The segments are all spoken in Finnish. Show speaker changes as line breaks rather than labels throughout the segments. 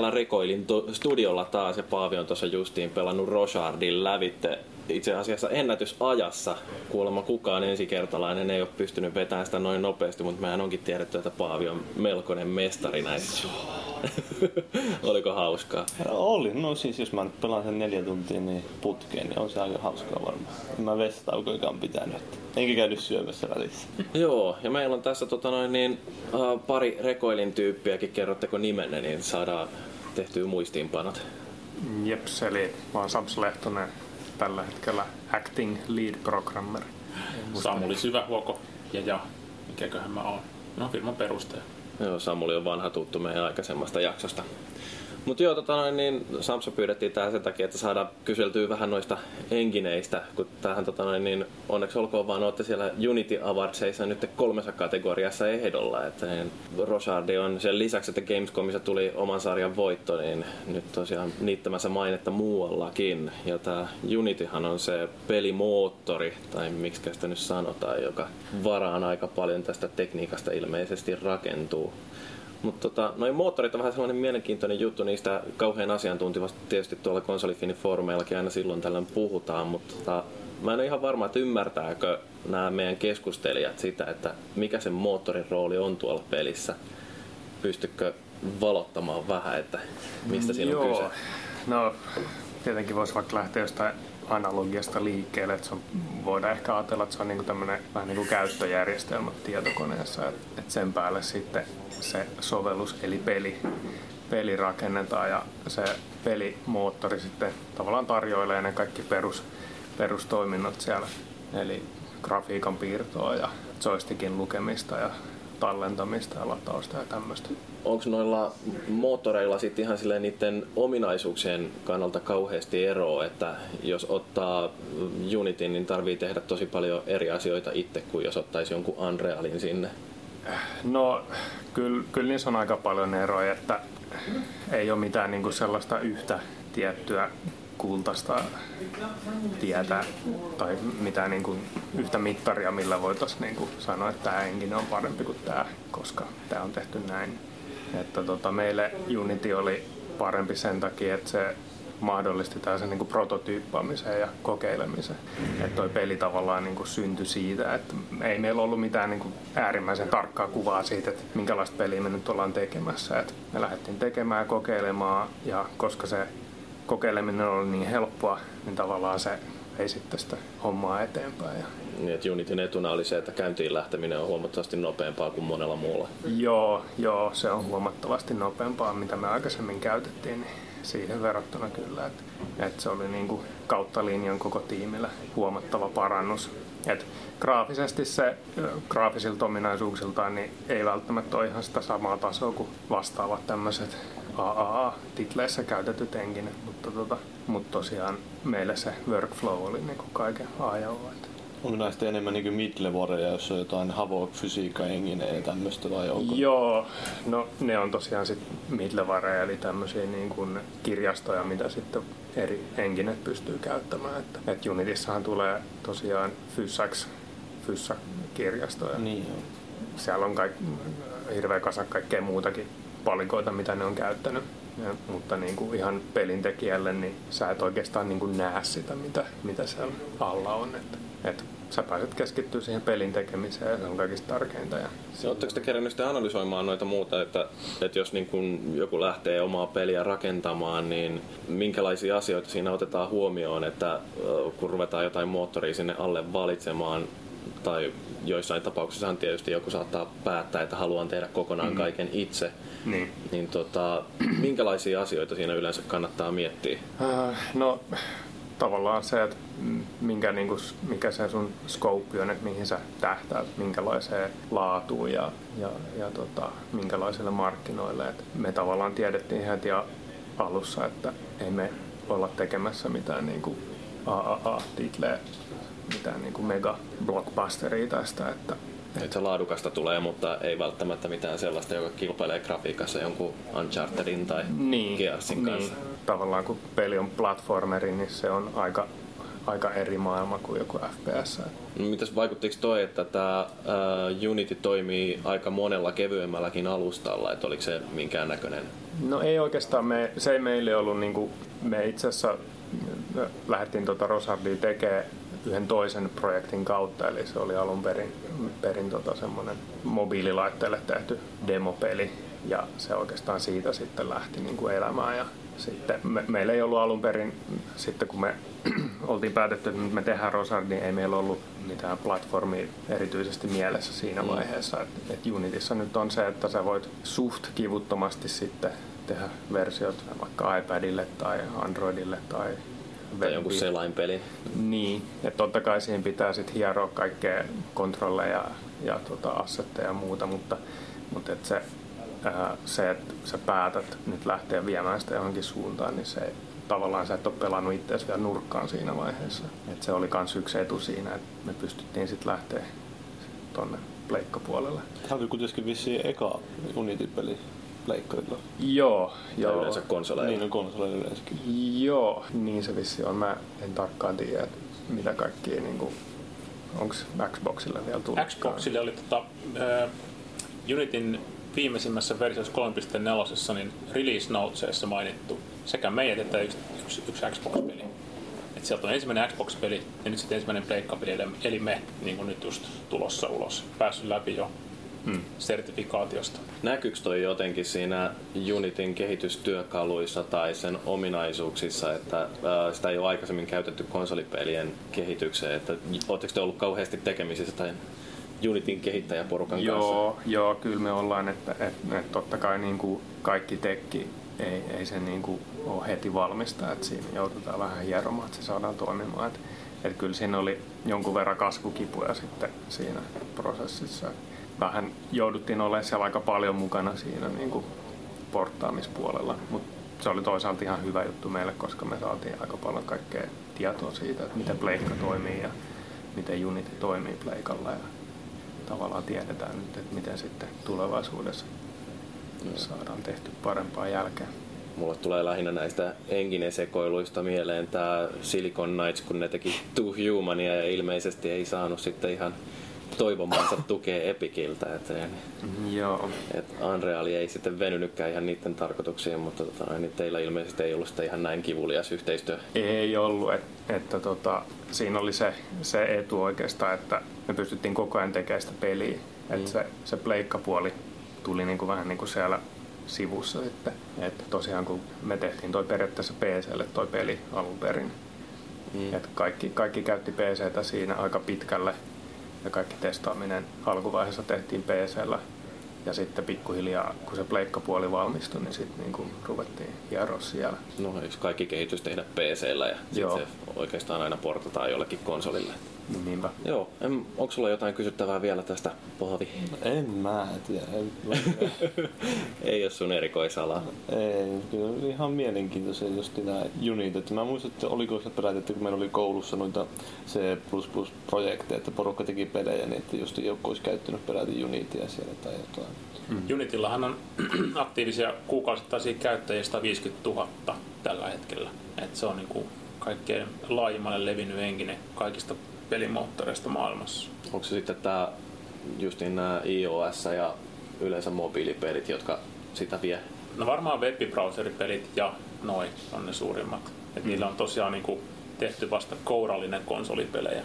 täällä Rekoilin studiolla taas ja Paavi on tuossa justiin pelannut Rochardin lävitte itse asiassa ennätysajassa. Kuulemma kukaan ensikertalainen ei ole pystynyt vetämään sitä noin nopeasti, mutta mehän onkin tiedetty, että Paavi on melkoinen mestari näissä. Oliko hauskaa?
Oli. No siis jos mä nyt pelaan sen neljä tuntia niin putkeen, niin on se aika hauskaa varmaan. En mä vessataukoikaan pitänyt. Enkä käynyt syömässä välissä.
Joo, ja meillä on tässä tota noin, niin, uh, pari rekoilin tyyppiäkin. Kerrotteko nimenne, niin saadaan tehtyä muistiinpanot.
Jeps, eli mä oon Sams Lehtonen, tällä hetkellä acting lead programmer.
Samuli Syvähuoko ja ja, mikäköhän mä oon. No firman perustaja.
Joo, Samuli on vanha tuttu meidän aikaisemmasta jaksosta. Mutta joo, tota noin, niin Samsa pyydettiin tähän sen takia, että saadaan kyseltyä vähän noista engineistä, kun tähän tota noin, niin onneksi olkoon vaan olette siellä Unity Awardsissa nyt kolmessa kategoriassa ehdolla. Että niin Rosardi on sen lisäksi, että Gamescomissa tuli oman sarjan voitto, niin nyt tosiaan niittämässä mainetta muuallakin. Ja tämä Unityhan on se pelimoottori, tai miksi sitä nyt sanotaan, joka varaan aika paljon tästä tekniikasta ilmeisesti rakentuu. Mutta tota, noin moottorit on vähän sellainen mielenkiintoinen juttu, niistä kauhean asiantuntivasti tietysti tuolla konsolifinin foorumeillakin aina silloin tällöin puhutaan, mutta tota, mä en ole ihan varma, että ymmärtääkö nämä meidän keskustelijat sitä, että mikä se moottorin rooli on tuolla pelissä. Pystykö valottamaan vähän, että mistä siinä on
Joo.
kyse?
No, tietenkin voisi vaikka lähteä jostain analogiasta liikkeelle, että se on, voidaan ehkä ajatella, että se on niin tämmöinen vähän niin kuin käyttöjärjestelmä tietokoneessa, että, sen päälle sitten se sovellus eli peli, peli rakennetaan ja se pelimoottori sitten tavallaan tarjoilee ne kaikki perus, perustoiminnot siellä, eli grafiikan piirtoa ja joystickin lukemista ja tallentamista ja latausta ja tämmöistä.
Onko noilla moottoreilla sitten ihan silleen niiden ominaisuuksien kannalta kauheasti eroa, että jos ottaa Unityn, niin tarvii tehdä tosi paljon eri asioita itse kuin jos ottaisi jonkun Unrealin sinne?
No, kyllä, kyllä niissä on aika paljon eroja, että ei ole mitään niin kuin sellaista yhtä tiettyä kultaista tietä tai mitään niin kuin yhtä mittaria, millä voitaisiin niin kuin sanoa, että tämä engine on parempi kuin tämä, koska tämä on tehty näin. Että tota, meille Unity oli parempi sen takia, että se mahdollisti tällaisen niin prototyyppaamisen ja kokeilemisen. Että toi peli tavallaan niin kuin syntyi siitä, että ei meillä ollut mitään niin kuin äärimmäisen tarkkaa kuvaa siitä, että minkälaista peliä me nyt ollaan tekemässä. Et me lähdettiin tekemään ja kokeilemaan ja koska se kokeileminen oli niin helppoa, niin tavallaan se vei sitten sitä hommaa eteenpäin. Ja
Niin, että Unityn etuna oli se, että käyntiin lähteminen on huomattavasti nopeampaa kuin monella muulla.
Joo, joo, se on huomattavasti nopeampaa, mitä me aikaisemmin käytettiin, niin siihen verrattuna kyllä. Että et se oli niin kuin kautta linjan koko tiimillä huomattava parannus. Et graafisesti se graafisilta ominaisuuksiltaan niin ei välttämättä ole ihan sitä samaa tasoa kuin vastaavat tämmöiset AAA-titleissä käytetyt enginet, mutta, tota, mutta tosiaan meille se workflow oli niin kuin kaiken A ja O. että
Onko näistä enemmän niin midlevoreja, jos on jotain Havok, fysiikka, engine ja tämmöistä vai onko?
Joo, no ne on tosiaan sitten midlevareja, eli tämmöisiä niin kuin kirjastoja, mitä sitten eri enginet pystyy käyttämään. Että, et Unitissahan tulee tosiaan Fyssax, Fyssa-kirjastoja.
Niin joo.
Siellä on kaik, hirveä kasa kaikkea muutakin palikoita, mitä ne on käyttänyt. Ja, mutta niin kuin ihan pelintekijälle, niin sä et oikeastaan niin kuin näe sitä, mitä, mitä siellä alla on. Että, että sä pääset keskittyä siihen pelin tekemiseen ja se on kaikista tärkeintä. Ja
Oletteko te kerännyt sitten analysoimaan noita muuta, että, että jos niin kun joku lähtee omaa peliä rakentamaan, niin minkälaisia asioita siinä otetaan huomioon, että kun ruvetaan jotain moottoria sinne alle valitsemaan, tai joissain tapauksissa tietysti joku saattaa päättää, että haluan tehdä kokonaan kaiken itse,
niin.
niin tota, minkälaisia asioita siinä yleensä kannattaa miettiä?
Äh, No tavallaan se, että minkä, niin kuin, mikä se sun scope on, että mihin sä tähtäät, minkälaiseen laatuun ja, ja, ja tota, minkälaisille markkinoille. Et me tavallaan tiedettiin heti alussa, että ei me olla tekemässä mitään niin kuin AAA-titleä, mitään niin kuin mega blockbusteria tästä, että
Että se laadukasta tulee, mutta ei välttämättä mitään sellaista, joka kilpailee grafiikassa jonkun Unchartedin tai
niin,
Gearsin kanssa.
Niin. Tavallaan kun peli on platformeri, niin se on aika, aika eri maailma kuin joku FPS.
No, mitäs vaikuttiko toi, että tämä Unity toimii aika monella kevyemmälläkin alustalla, että oliko se minkään näköinen
No ei oikeastaan, me, se ei meille ollut, niin kuin, me itse asiassa lähdettiin tuota Rosardia tekemään yhden toisen projektin kautta, eli se oli alun perin, perin tota semmoinen mobiililaitteelle tehty demopeli, ja se oikeastaan siitä sitten lähti niin kuin elämään. Ja sitten me, meillä ei ollut alun perin, sitten kun me oltiin päätetty, että me tehdään Rosard, niin ei meillä ollut mitään platformia erityisesti mielessä siinä mm. vaiheessa. Että et Unitissa nyt on se, että sä voit suht kivuttomasti sitten tehdä versiot vaikka iPadille tai Androidille tai
tai jonkun selainpeli.
Niin, että totta kai siihen pitää sitten hieroa kaikkea kontrolleja ja tota, assetteja ja muuta, mutta, mutta et se, ää, se, että sä päätät nyt lähteä viemään sitä johonkin suuntaan, niin se tavallaan sä et ole pelannut itseäsi vielä nurkkaan siinä vaiheessa. Et se oli myös yksi etu siinä, että me pystyttiin sitten lähteä tonne pleikkapuolelle.
Tämä oli kuitenkin vissiin eka Unity-peli pleikkarilla.
Joo, joo.
Tai yleensä konsoleilla.
Niin on konsoleilla yleensäkin.
Joo, niin se vissi on. Mä en tarkkaan tiedä, että mitä kaikkia niinku, onko Xboxille vielä tullut?
Xboxille oli tota, uh, Unitin viimeisimmässä versiossa 3.4 niin release notesissa mainittu sekä meidät että yksi, yksi, yksi Xbox-peli. Et sieltä on ensimmäinen Xbox-peli ja nyt sitten ensimmäinen Pleikka-peli, eli me niin kuin nyt just tulossa ulos. Päässyt läpi jo hmm. sertifikaatiosta.
Näkyykö toi jotenkin siinä Unitin kehitystyökaluissa tai sen ominaisuuksissa, että ää, sitä ei ole aikaisemmin käytetty konsolipelien kehitykseen? Että, oletteko te ollut kauheasti tekemisissä tai Unitin kehittäjäporukan
joo,
kanssa?
Joo, kyllä me ollaan, että, että, että totta kai niin kuin kaikki tekki ei, ei se niin kuin ole heti valmista, että siinä joudutaan vähän hieromaan, että se saadaan toimimaan. Että, että kyllä siinä oli jonkun verran kasvukipuja sitten siinä prosessissa. Vähän jouduttiin olemaan siellä aika paljon mukana siinä niin kuin porttaamispuolella, mutta se oli toisaalta ihan hyvä juttu meille, koska me saatiin aika paljon kaikkea tietoa siitä, että miten Pleikka toimii ja miten Unity toimii Pleikalla. Ja tavallaan tiedetään nyt, että miten sitten tulevaisuudessa saadaan tehty parempaa jälkeen.
Mulle tulee lähinnä näistä engine-sekoiluista mieleen tämä Silicon Knights, kun ne teki Too Humania ja ilmeisesti ei saanut sitten ihan toivomansa tukea Epikiltä. Et,
Joo.
Et Unreal ei sitten venynytkään ihan niiden tarkoituksiin, mutta tota, niin teillä ilmeisesti ei ollut sitä ihan näin kivulias yhteistyö.
Ei ollut, että, että tota, siinä oli se, se etu oikeastaan, että me pystyttiin koko ajan tekemään sitä peliä. Mm. Että se, se pleikkapuoli tuli niinku vähän niin kuin siellä sivussa sitten. Että tosiaan kun me tehtiin toi periaatteessa PClle toi peli alun perin, mm. että kaikki, kaikki käytti PCtä siinä aika pitkälle ja kaikki testaaminen alkuvaiheessa tehtiin PCllä. Ja sitten pikkuhiljaa, kun se pleikkapuoli valmistui, niin sitten niin ruvettiin hieroa siellä.
No, jos kaikki kehitys tehdä PCllä ja sitten se oikeastaan aina portataan jollekin konsolille.
Niinpä.
Joo. En, onko sulla jotain kysyttävää vielä tästä, Paavi?
En mä tiedä.
ei ole sun erikoisala.
Ei, kyllä ihan mielenkiintoisia just nämä unit. Että mä muistan, että oliko se peräti, että kun meillä oli koulussa noita C++-projekteja, että porukka teki pelejä, niin että just joku olisi käyttänyt peräti Unitia siellä tai jotain.
Mm. Unitillahan on aktiivisia kuukausittaisia käyttäjiä 150 000 tällä hetkellä. Et se on niinku kaikkein laajimmalle levinnyt henkinen kaikista pelimoottoreista maailmassa.
Onko se sitten tämä justiin nämä iOS ja yleensä mobiilipelit, jotka sitä vie?
No varmaan webbrowseripelit ja noin on ne suurimmat. Et mm. Niillä on tosiaan niin kuin tehty vasta kourallinen konsolipelejä.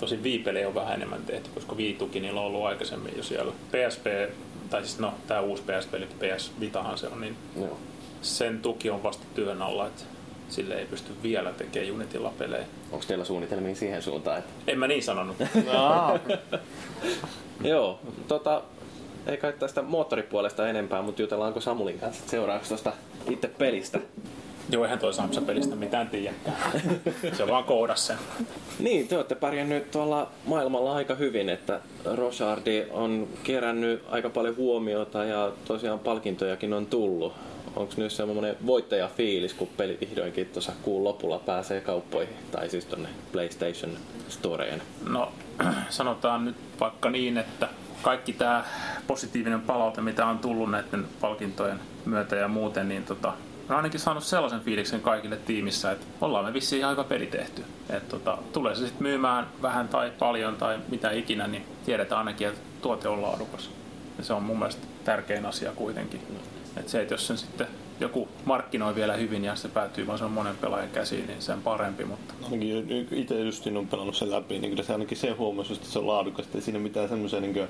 Tosin Wii-pelejä on vähän enemmän tehty, koska Wii-tuki niillä on ollut aikaisemmin jo siellä. PSP, tai siis no, tämä uusi PSP, PS Vitahan se on, niin Joo. sen tuki on vasta työn alla. Että sille ei pysty vielä tekemään Unitilla pelejä.
Onko teillä suunnitelmia siihen suuntaan?
Että... En mä niin sanonut.
Joo, tota, ei kai tästä moottoripuolesta enempää, mutta jutellaanko Samulin kanssa seuraavaksi tuosta itse pelistä?
Joo, eihän toi Samsa pelistä mitään tiedä. Se on vaan koodas sen.
Niin, te olette pärjännyt tuolla maailmalla aika hyvin, että Rosardi on kerännyt aika paljon huomiota ja tosiaan palkintojakin on tullut onko nyt semmoinen voittajafiilis, kun peli vihdoinkin tuossa kuun lopulla pääsee kauppoihin, tai siis tonne PlayStation Storeen?
No, sanotaan nyt vaikka niin, että kaikki tämä positiivinen palaute, mitä on tullut näiden palkintojen myötä ja muuten, niin tota, on ainakin saanut sellaisen fiiliksen kaikille tiimissä, että ollaan me vissiin ihan hyvä peli tehty. Et tota, tulee se sitten myymään vähän tai paljon tai mitä ikinä, niin tiedetään ainakin, että tuote on laadukas. Ja se on mun mielestä tärkein asia kuitenkin. Et se, että jos sen sitten joku markkinoi vielä hyvin ja se päätyy vain monen pelaajan käsiin, niin sen parempi. Mutta...
Ainakin itse just on pelannut sen läpi, niin kyllä se ainakin se huomasi, että se on laadukasta. Ei siinä mitään semmoisia niin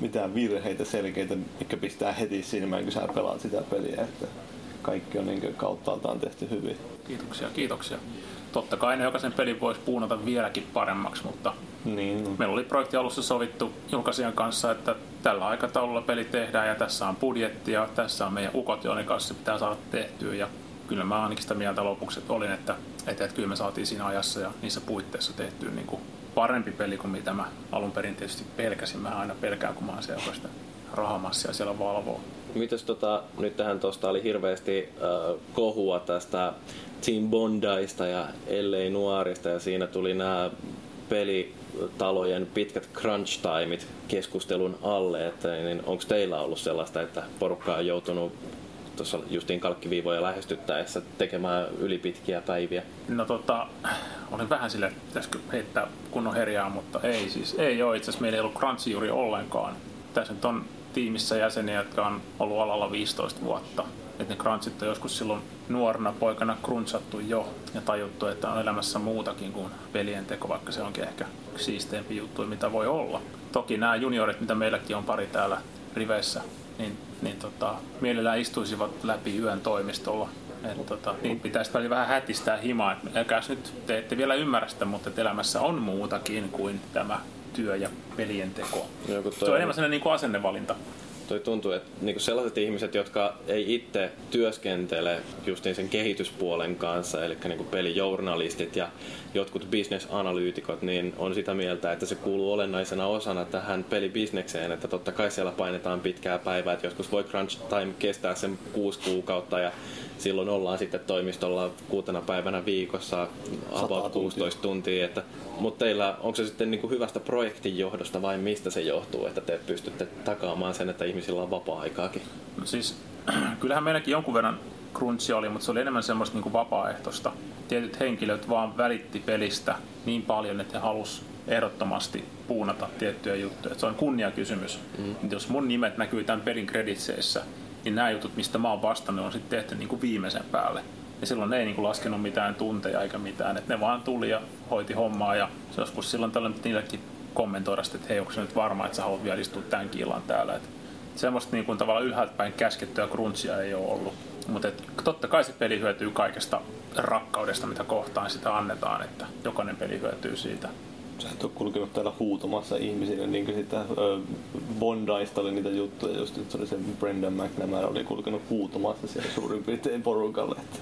mitään virheitä selkeitä, mikä pistää heti silmään, kun sä pelaat sitä peliä. Että kaikki on niin kauttaaltaan tehty hyvin.
Kiitoksia, kiitoksia. Totta kai ne jokaisen pelin voisi puunata vieläkin paremmaksi, mutta niin. meillä oli projekti alussa sovittu julkaisijan kanssa, että tällä aikataululla peli tehdään ja tässä on budjetti ja tässä on meidän ukot, joiden kanssa pitää saada tehtyä. Ja kyllä mä ainakin sitä mieltä lopuksi että olin, että, että, että kyllä me saatiin siinä ajassa ja niissä puitteissa tehtyä niin kuin parempi peli kuin mitä mä alun perin tietysti pelkäsin. Mä aina pelkään, kun mä oon siellä sitä rahamassia siellä valvoo.
Mites tota, nyt tähän tuosta oli hirveästi äh, kohua tästä Team Bondaista ja LA Nuorista ja siinä tuli nämä pelitalojen pitkät crunch timeit keskustelun alle, että niin onko teillä ollut sellaista, että porukka on joutunut tuossa justiin kalkkiviivoja lähestyttäessä tekemään ylipitkiä päiviä?
No tota, olin vähän sille, pitäisikö heittää kunnon herjaa, mutta ei siis, ei ole. Itse asiassa meillä ei ollut crunchi juuri ollenkaan. Tässä nyt on tiimissä jäseniä, jotka on ollut alalla 15 vuotta. Että ne crunchit on joskus silloin nuorena poikana crunchатtu jo ja tajuttu, että on elämässä muutakin kuin pelien teko, vaikka se onkin ehkä siisteempi juttu, mitä voi olla. Toki nämä juniorit, mitä meilläkin on pari täällä riveissä, niin, niin tota, mielellään istuisivat läpi yön toimistolla. Et, tota, niin pitäisi välillä vähän hätistää himaa, että älkääs nyt te ette vielä ymmärrä sitä, mutta elämässä on muutakin kuin tämä työ ja pelien teko. Se on enemmän sellainen niin kuin asennevalinta
toi tuntuu, että niinku sellaiset ihmiset, jotka ei itse työskentele justiin sen kehityspuolen kanssa, eli niinku pelijournalistit ja jotkut bisnesanalyytikot, niin on sitä mieltä, että se kuuluu olennaisena osana tähän pelibisnekseen, että totta kai siellä painetaan pitkää päivää, että joskus voi crunch time kestää sen kuusi kuukautta ja silloin ollaan sitten toimistolla kuutena päivänä viikossa about 16 tuntia. Että, mutta teillä, onko se sitten niin kuin hyvästä projektin johdosta vai mistä se johtuu, että te pystytte takaamaan sen, että ihmisillä on vapaa-aikaakin?
No siis, kyllähän meilläkin jonkun verran crunchia oli, mutta se oli enemmän semmoista niin kuin vapaaehtoista. Tietyt henkilöt vaan välitti pelistä niin paljon, että he halusivat ehdottomasti puunata tiettyjä juttuja. se on kunniakysymys. Mm. Jos mun nimet näkyy tämän pelin kreditseissä, niin nämä jutut, mistä mä oon vastannut, on sitten tehty niin kuin viimeisen päälle. Ja silloin ne ei niin kuin laskenut mitään tunteja eikä mitään. Et ne vaan tuli ja hoiti hommaa ja joskus silloin tällöin niillekin kommentoida että hei, onko se nyt varma, että sä haluat vielä istua tämän illan täällä. Et semmoista niin kuin tavallaan ylhäältä päin käskettyä crunchia ei ole ollut. Mutta totta kai se peli hyötyy kaikesta rakkaudesta, mitä kohtaan sitä annetaan, että jokainen peli hyötyy siitä
sä et ole kulkenut täällä huutamassa ihmisille, niin kuin sitä Bondaista oli niitä juttuja, just nyt se oli se Brendan McNamara oli kulkenut huutamassa siellä suurin piirtein porukalle. Että.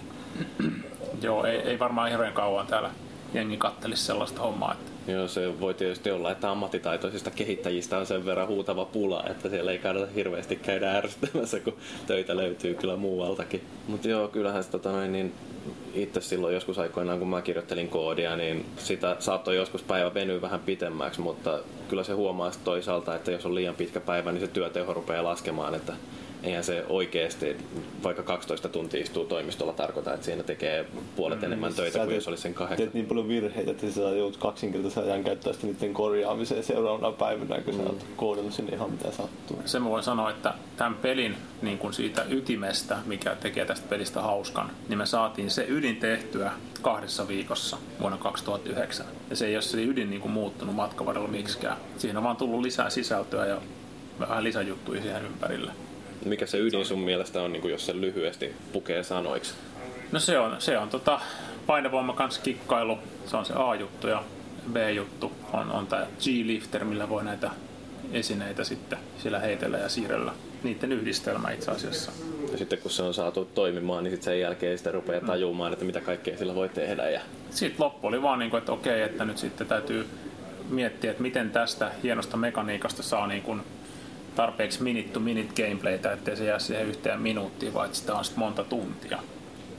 Joo, ei, ei varmaan hirveän kauan täällä jengi kattelisi sellaista hommaa. Että...
Joo, se voi tietysti olla, että ammattitaitoisista kehittäjistä on sen verran huutava pula, että siellä ei kannata hirveästi käydä ärsyttämässä, kun töitä löytyy kyllä muualtakin. Mutta joo, kyllähän se tota noin, niin itse silloin joskus aikoinaan, kun mä kirjoittelin koodia, niin sitä saattoi joskus päivä venyä vähän pitemmäksi, mutta kyllä se huomaa toisaalta, että jos on liian pitkä päivä, niin se työteho rupeaa laskemaan, että eihän se oikeasti, vaikka 12 tuntia istuu toimistolla, tarkoita, että siinä tekee puolet mm, enemmän töitä kuin jos olisi sen kahdeksan.
Teet niin paljon virheitä, että sä joudut kaksinkertaisen ajan käyttää sitä niiden korjaamiseen seuraavana päivänä, kun mm. sä oot koodannut sinne ihan mitä sattuu.
Se mä voin sanoa, että tämän pelin niin kuin siitä ytimestä, mikä tekee tästä pelistä hauskan, niin me saatiin se ydin tehtyä kahdessa viikossa vuonna 2009. Ja se ei ole se ydin niin kuin muuttunut matkan varrella miksikään. Siihen on vaan tullut lisää sisältöä ja vähän lisäjuttuja siihen ympärille.
Mikä se ydin sun mielestä on, niin kuin jos se lyhyesti pukee sanoiksi?
No se on, se on tota, painovoima kanssa kikkailu, se on se A-juttu ja B-juttu on, on tämä G-lifter, millä voi näitä esineitä sitten siellä heitellä ja siirrellä. Niiden yhdistelmä itse asiassa.
Ja sitten kun se on saatu toimimaan, niin sitten sen jälkeen sitä rupeaa tajumaan, että mitä kaikkea sillä voi tehdä. Ja...
Sitten loppu oli vaan, niin kuin, että okei, että nyt sitten täytyy miettiä, että miten tästä hienosta mekaniikasta saa niin kuin tarpeeksi minute to minute gameplaytä, ettei se jää siihen yhteen minuuttiin, vaan sitä on sitten monta tuntia.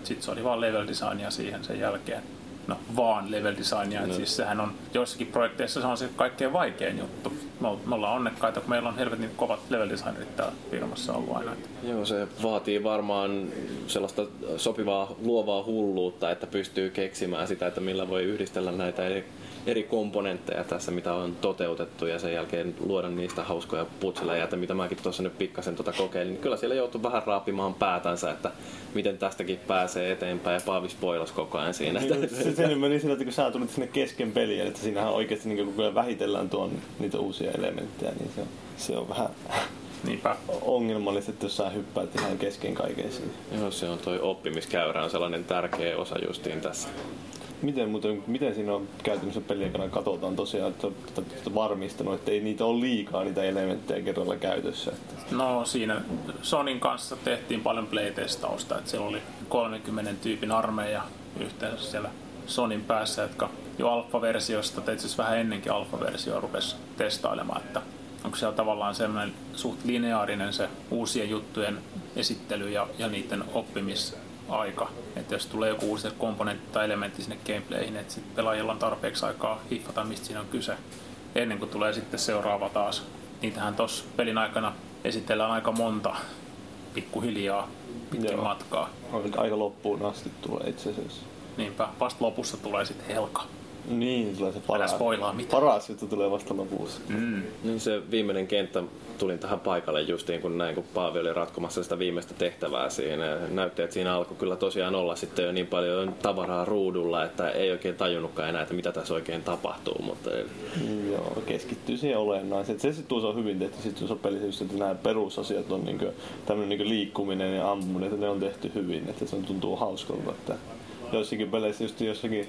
Sitten se oli vaan level designia siihen sen jälkeen. No vaan level designia, no. siis sehän on joissakin projekteissa se on se kaikkein vaikein juttu. Me ollaan onnekkaita, kun meillä on helvetin kovat level designerit täällä firmassa ollut aina.
Joo, se vaatii varmaan sellaista sopivaa luovaa hulluutta, että pystyy keksimään sitä, että millä voi yhdistellä näitä eri eri komponentteja tässä, mitä on toteutettu ja sen jälkeen luoda niistä hauskoja putsiläjäitä, mitä mäkin tuossa nyt pikkasen tuota kokeilin, niin kyllä siellä joutuu vähän raapimaan päätänsä, että miten tästäkin pääsee eteenpäin ja Paavi spoilas koko ajan siinä.
Niin, se, se meni sillä, että kun sä tulit sinne kesken peliä, että siinähän oikeasti niin kun vähitellään tuon niitä uusia elementtejä, niin se on, se on vähän
Niinpä.
ongelmallista, että jos sä hyppäät ihan kesken kaiken siinä.
Joo, se on toi oppimiskäyrä on sellainen tärkeä osa justiin tässä.
Miten, muuten, miten siinä on käytännössä pelien aikana katsotaan tosiaan, että olette varmistanut, että ei niitä ole liikaa niitä elementtejä kerralla käytössä? Että...
No siinä Sonin kanssa tehtiin paljon playtestausta, että siellä oli 30 tyypin armeija yhteensä siellä Sonin päässä, jotka jo alfa-versiosta, tai itse asiassa vähän ennenkin alfa-versioa rupesi testailemaan, että onko siellä tavallaan semmoinen suht lineaarinen se uusien juttujen esittely ja, ja niiden oppimisaika. Että jos tulee joku uusi komponentti tai elementti sinne gameplayhin, että sitten pelaajilla on tarpeeksi aikaa hiffata, mistä siinä on kyse, ennen kuin tulee sitten seuraava taas. Niitähän tuossa pelin aikana esitellään aika monta pikkuhiljaa pitkin
Joo.
matkaa.
Aika loppuun asti tulee itse asiassa.
Niinpä, vasta lopussa tulee sitten helka.
Niin, tulee se paras.
spoilaa mitään.
Paras juttu tulee vasta lopussa.
Mm.
Niin se viimeinen kenttä, tulin tähän paikalle justiin kun näin, kun Paavi oli ratkomassa sitä viimeistä tehtävää siinä. Näytti, että siinä alkoi kyllä tosiaan olla sitten jo niin paljon tavaraa ruudulla, että ei oikein tajunnutkaan enää, että mitä tässä oikein tapahtuu. Mutta
Mm, Joo, keskittyy siihen olennaiseen. Se sitten tuossa on hyvin tehty, sitten tuossa pelissä just, että nämä perusasiat on niinku, tämmöinen niinku liikkuminen ja ampuminen, että ne on tehty hyvin, että se on- tuntuu hauskalta. Että joissakin peleissä, just jossakin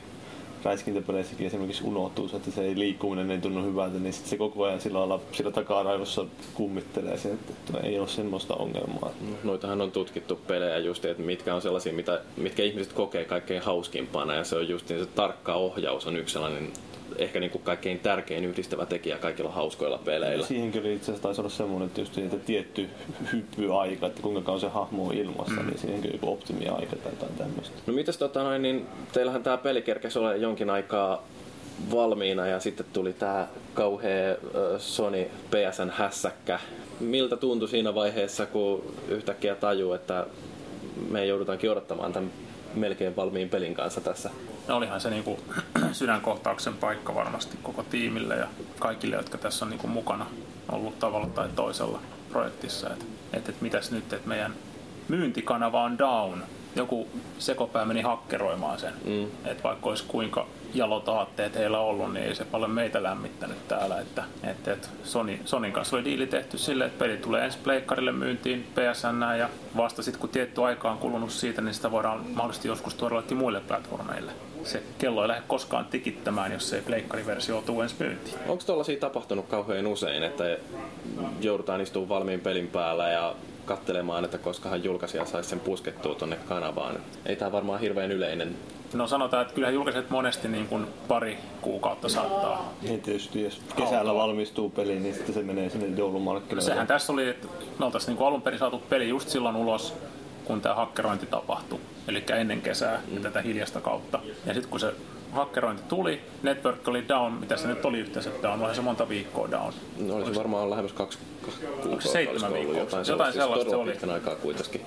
räiskintäpeleissäkin esimerkiksi unohtuu että se liikkuminen ei tunnu hyvältä, niin sit se koko ajan sillä, lailla, sillä takaraivossa kummittelee se, että, että ei ole semmoista ongelmaa.
noitahan on tutkittu pelejä just, että mitkä on sellaisia, mitä, mitkä ihmiset kokee kaikkein hauskimpana. Ja se on just niin se tarkka ohjaus on yksi sellainen ehkä niin kuin kaikkein tärkein yhdistävä tekijä kaikilla hauskoilla peleillä.
Siihenkin oli itse asiassa taisi olla semmoinen, että just että tietty hyppyaika, että kuinka kauan se hahmo on ilmassa, mm. niin siihenkin on joku optimiaika tai jotain tämmöistä.
No mitäs tota noin, niin teillähän tämä peli kerkesi olla jonkin aikaa valmiina ja sitten tuli tämä kauhea Sony PSN hässäkkä. Miltä tuntui siinä vaiheessa, kun yhtäkkiä tajuu, että me joudutaankin odottamaan tämän melkein valmiin pelin kanssa tässä?
No olihan se niinku sydänkohtauksen paikka varmasti koko tiimille ja kaikille, jotka tässä on niinku mukana ollut tavalla tai toisella projektissa. Että et, et mitäs nyt, että meidän myyntikanava on down. Joku sekopää meni hakkeroimaan sen.
Mm.
Et vaikka olisi kuinka jalot aatteet heillä ollut, niin ei se paljon meitä lämmittänyt täällä. Että, et, et Sony, Sonin kanssa oli diili tehty silleen, että peli tulee ensi pleikkarille myyntiin PSN ja vasta sitten kun tietty aika on kulunut siitä, niin sitä voidaan mahdollisesti joskus tuoda muille platformeille. Se kello ei lähde koskaan tikittämään, jos ei pleikkariversio tule ensi myyntiin.
Onko tuollaisia tapahtunut kauhean usein, että joudutaan istumaan valmiin pelin päällä ja katselemaan, että koskahan julkaisija saisi sen puskettua tonne kanavaan? Ei tämä varmaan hirveän yleinen.
No sanotaan, että kyllähän julkaiset monesti niin kuin pari kuukautta saattaa.
Niin tietysti jos kesällä valmistuu peli, niin sitten se menee sinne joulumarkkinoille.
Sehän tässä oli, että me oltaisiin niin alun perin saatu peli just silloin ulos, kun tämä hakkerointi tapahtui. Eli ennen kesää ja tätä hiljasta kautta. Ja sitten kun se hakkerointi tuli, network oli down, mitä se nyt oli yhteensä down, olihan se monta viikkoa down.
No olisi varmaan lähemmäs kaksi, kaksi kuukautta.
seitsemän viikkoa?
Jotain,
Jotain
sellaista,
sellaista
siis todella
oli.
pitkän aikaa kuitenkin.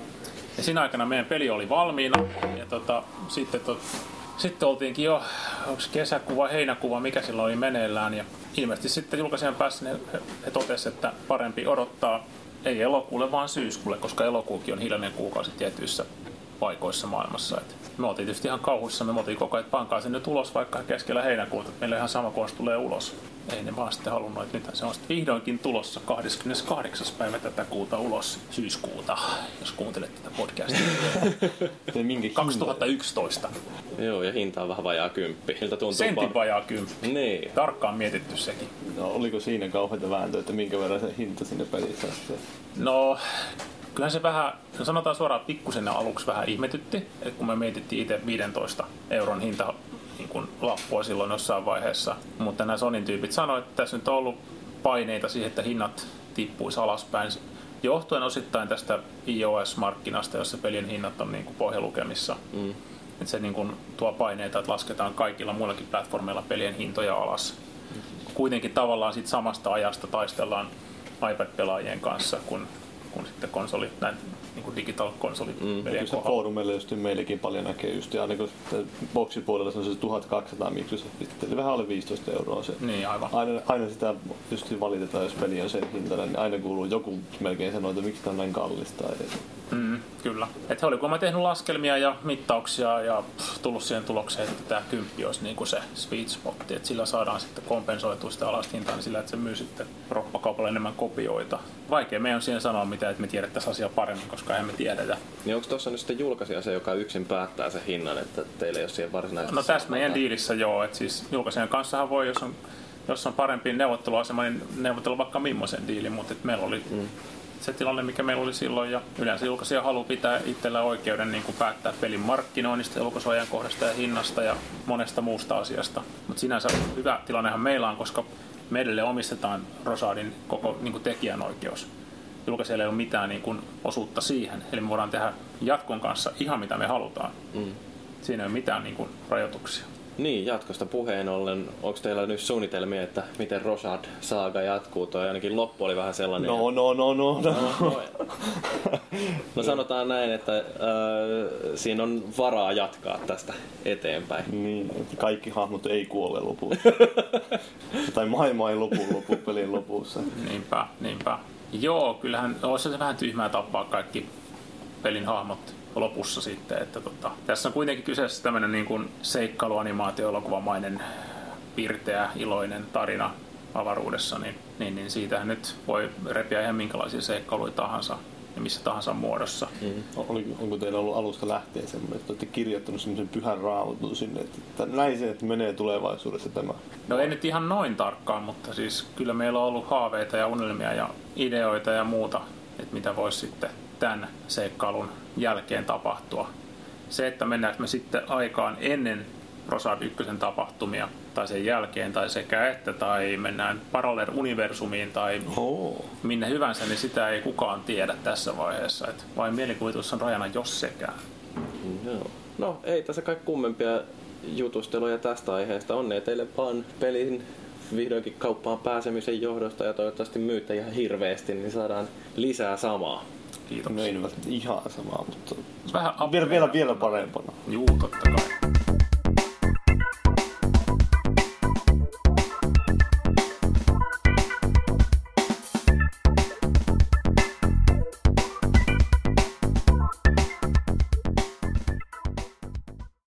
Ja siinä aikana meidän peli oli valmiina ja tota, sitten, tot, sitten oltiinkin jo, onko kesäkuva, heinäkuva, mikä silloin oli meneillään. Ja ilmeisesti sitten julkaisijan päässä ne, he, he totesivat, että parempi odottaa ei elokuulle, vaan syyskuulle, koska elokuukin on hiljainen kuukausi tietyissä paikoissa maailmassa. Et me oltiin tietysti ihan kauhuissa, me oltiin koko ajan, että pankaa sen nyt ulos vaikka keskellä heinäkuuta, että meillä on ihan sama, kun se tulee ulos. Ei ne vaan sitten halunnut, että nyt se on sitten vihdoinkin tulossa 28. päivä tätä kuuta ulos, syyskuuta, jos kuuntelet tätä podcastia.
Te minkä hinta-
2011.
Joo, ja hinta on vähän vajaa kymppi. Miltä tuntuu?
Sentin
va-
vajaa kymppi.
Niin.
Tarkkaan mietitty sekin.
No, oliko siinä kauheita vääntöä, että minkä verran se hinta sinne pelissä
No, kyllähän se vähän, no sanotaan suoraan, pikkusen aluksi vähän ihmetytti, että kun me mietittiin itse 15 euron hinta niin kuin lappua silloin jossain vaiheessa. Mutta nämä Sonin tyypit sanoivat, että tässä nyt on ollut paineita siihen, että hinnat tippuisi alaspäin johtuen osittain tästä iOS-markkinasta, jossa pelien hinnat on niin kuin pohjalukemissa. Mm. Että se niin kuin tuo paineita, että lasketaan kaikilla muillakin platformeilla pelien hintoja alas. Kuitenkin tavallaan siitä samasta ajasta taistellaan iPad-pelaajien kanssa, kun konsoli, näin niin kuin digital konsoli
Mm.
Se foorumeilla just meillekin paljon näkee just, ja aina kun boksipuolella se on se 1200 Microsoft, eli vähän alle 15 euroa se.
Niin, aivan.
Aina, aina sitä just valitetaan, jos peli on sen hintainen, niin aina kuuluu joku melkein sanoo, että miksi tämä on näin kallista. Ja
Mm, kyllä. Et he oli kuulemma tehnyt laskelmia ja mittauksia ja pff, tullut siihen tulokseen, että tämä kymppi olisi niin kuin se sweet spot, että sillä saadaan sitten kompensoitua sitä alasta hintaa niin sillä, että se myy sitten roppakaupalla enemmän kopioita. Vaikea meidän on siihen sanoa mitä, että me tiedettäisiin asiaa paremmin, koska eihän me tiedetä.
Niin onko tuossa nyt sitten julkaisija se, joka yksin päättää sen hinnan, että teillä ei ole siihen varsinaisesti
No tässä meidän diilissä joo, että siis julkaisijan kanssahan voi, jos on, jos on parempi neuvotteluasema, niin neuvotella vaikka millaisen diilin, mutta et meillä oli mm. Se tilanne, mikä meillä oli silloin, ja yleensä julkaisija haluaa pitää itsellä oikeuden niin kuin päättää pelin markkinoinnista, julkaisuajan kohdasta ja hinnasta ja monesta muusta asiasta. Mutta sinänsä hyvä tilannehan meillä on, koska me edelleen omistetaan Rosadin koko niin kuin tekijänoikeus. Julkaisijalla ei ole mitään niin kuin, osuutta siihen, eli me voidaan tehdä jatkon kanssa ihan mitä me halutaan.
Mm.
Siinä ei ole mitään niin kuin, rajoituksia.
Niin, jatkosta puheen ollen, onko teillä nyt suunnitelmia, että miten Rosad saaga jatkuu? Toi ainakin loppu oli vähän sellainen.
No, no, no, no, no.
no, no sanotaan näin, että äh, siinä on varaa jatkaa tästä eteenpäin.
Niin, että kaikki hahmot ei kuole lopussa. tai maailma ei lopu lopu pelin lopussa.
Niinpä, niinpä. Joo, kyllähän olisi se vähän tyhmää tappaa kaikki pelin hahmot lopussa sitten. Että tota, tässä on kuitenkin kyseessä tämmöinen niin kuin seikkailuanimaatio-elokuvamainen pirteä, iloinen tarina avaruudessa, niin, niin, niin siitähän nyt voi repiä ihan minkälaisia seikkailuja tahansa ja missä tahansa muodossa.
Mm.
Oli, onko teillä ollut alusta lähtien semmoinen, että olette kirjoittanut semmoisen pyhän raamatun sinne, että näin se, että menee tulevaisuudessa tämä.
No ei nyt ihan noin tarkkaan, mutta siis kyllä meillä on ollut haaveita ja unelmia ja ideoita ja muuta, että mitä voisi sitten tämän seikkailun jälkeen tapahtua. Se, että mennäänkö me sitten aikaan ennen Rosad 1 tapahtumia tai sen jälkeen tai sekä että tai mennään Parallel-universumiin tai
Oh.
minne hyvänsä, niin sitä ei kukaan tiedä tässä vaiheessa. Et vain mielikuvitus on rajana jos sekään.
Joo. No, ei tässä kai kummempia jutusteluja tästä aiheesta. Onnea teille vaan pelin vihdoinkin kauppaan pääsemisen johdosta ja toivottavasti myytte ihan hirveästi, niin saadaan lisää samaa.
Kiitoksia.
No ei välttämättä ihan samaa, mutta
Vähän
vielä, vielä, vielä parempana.
Juu, totta kai.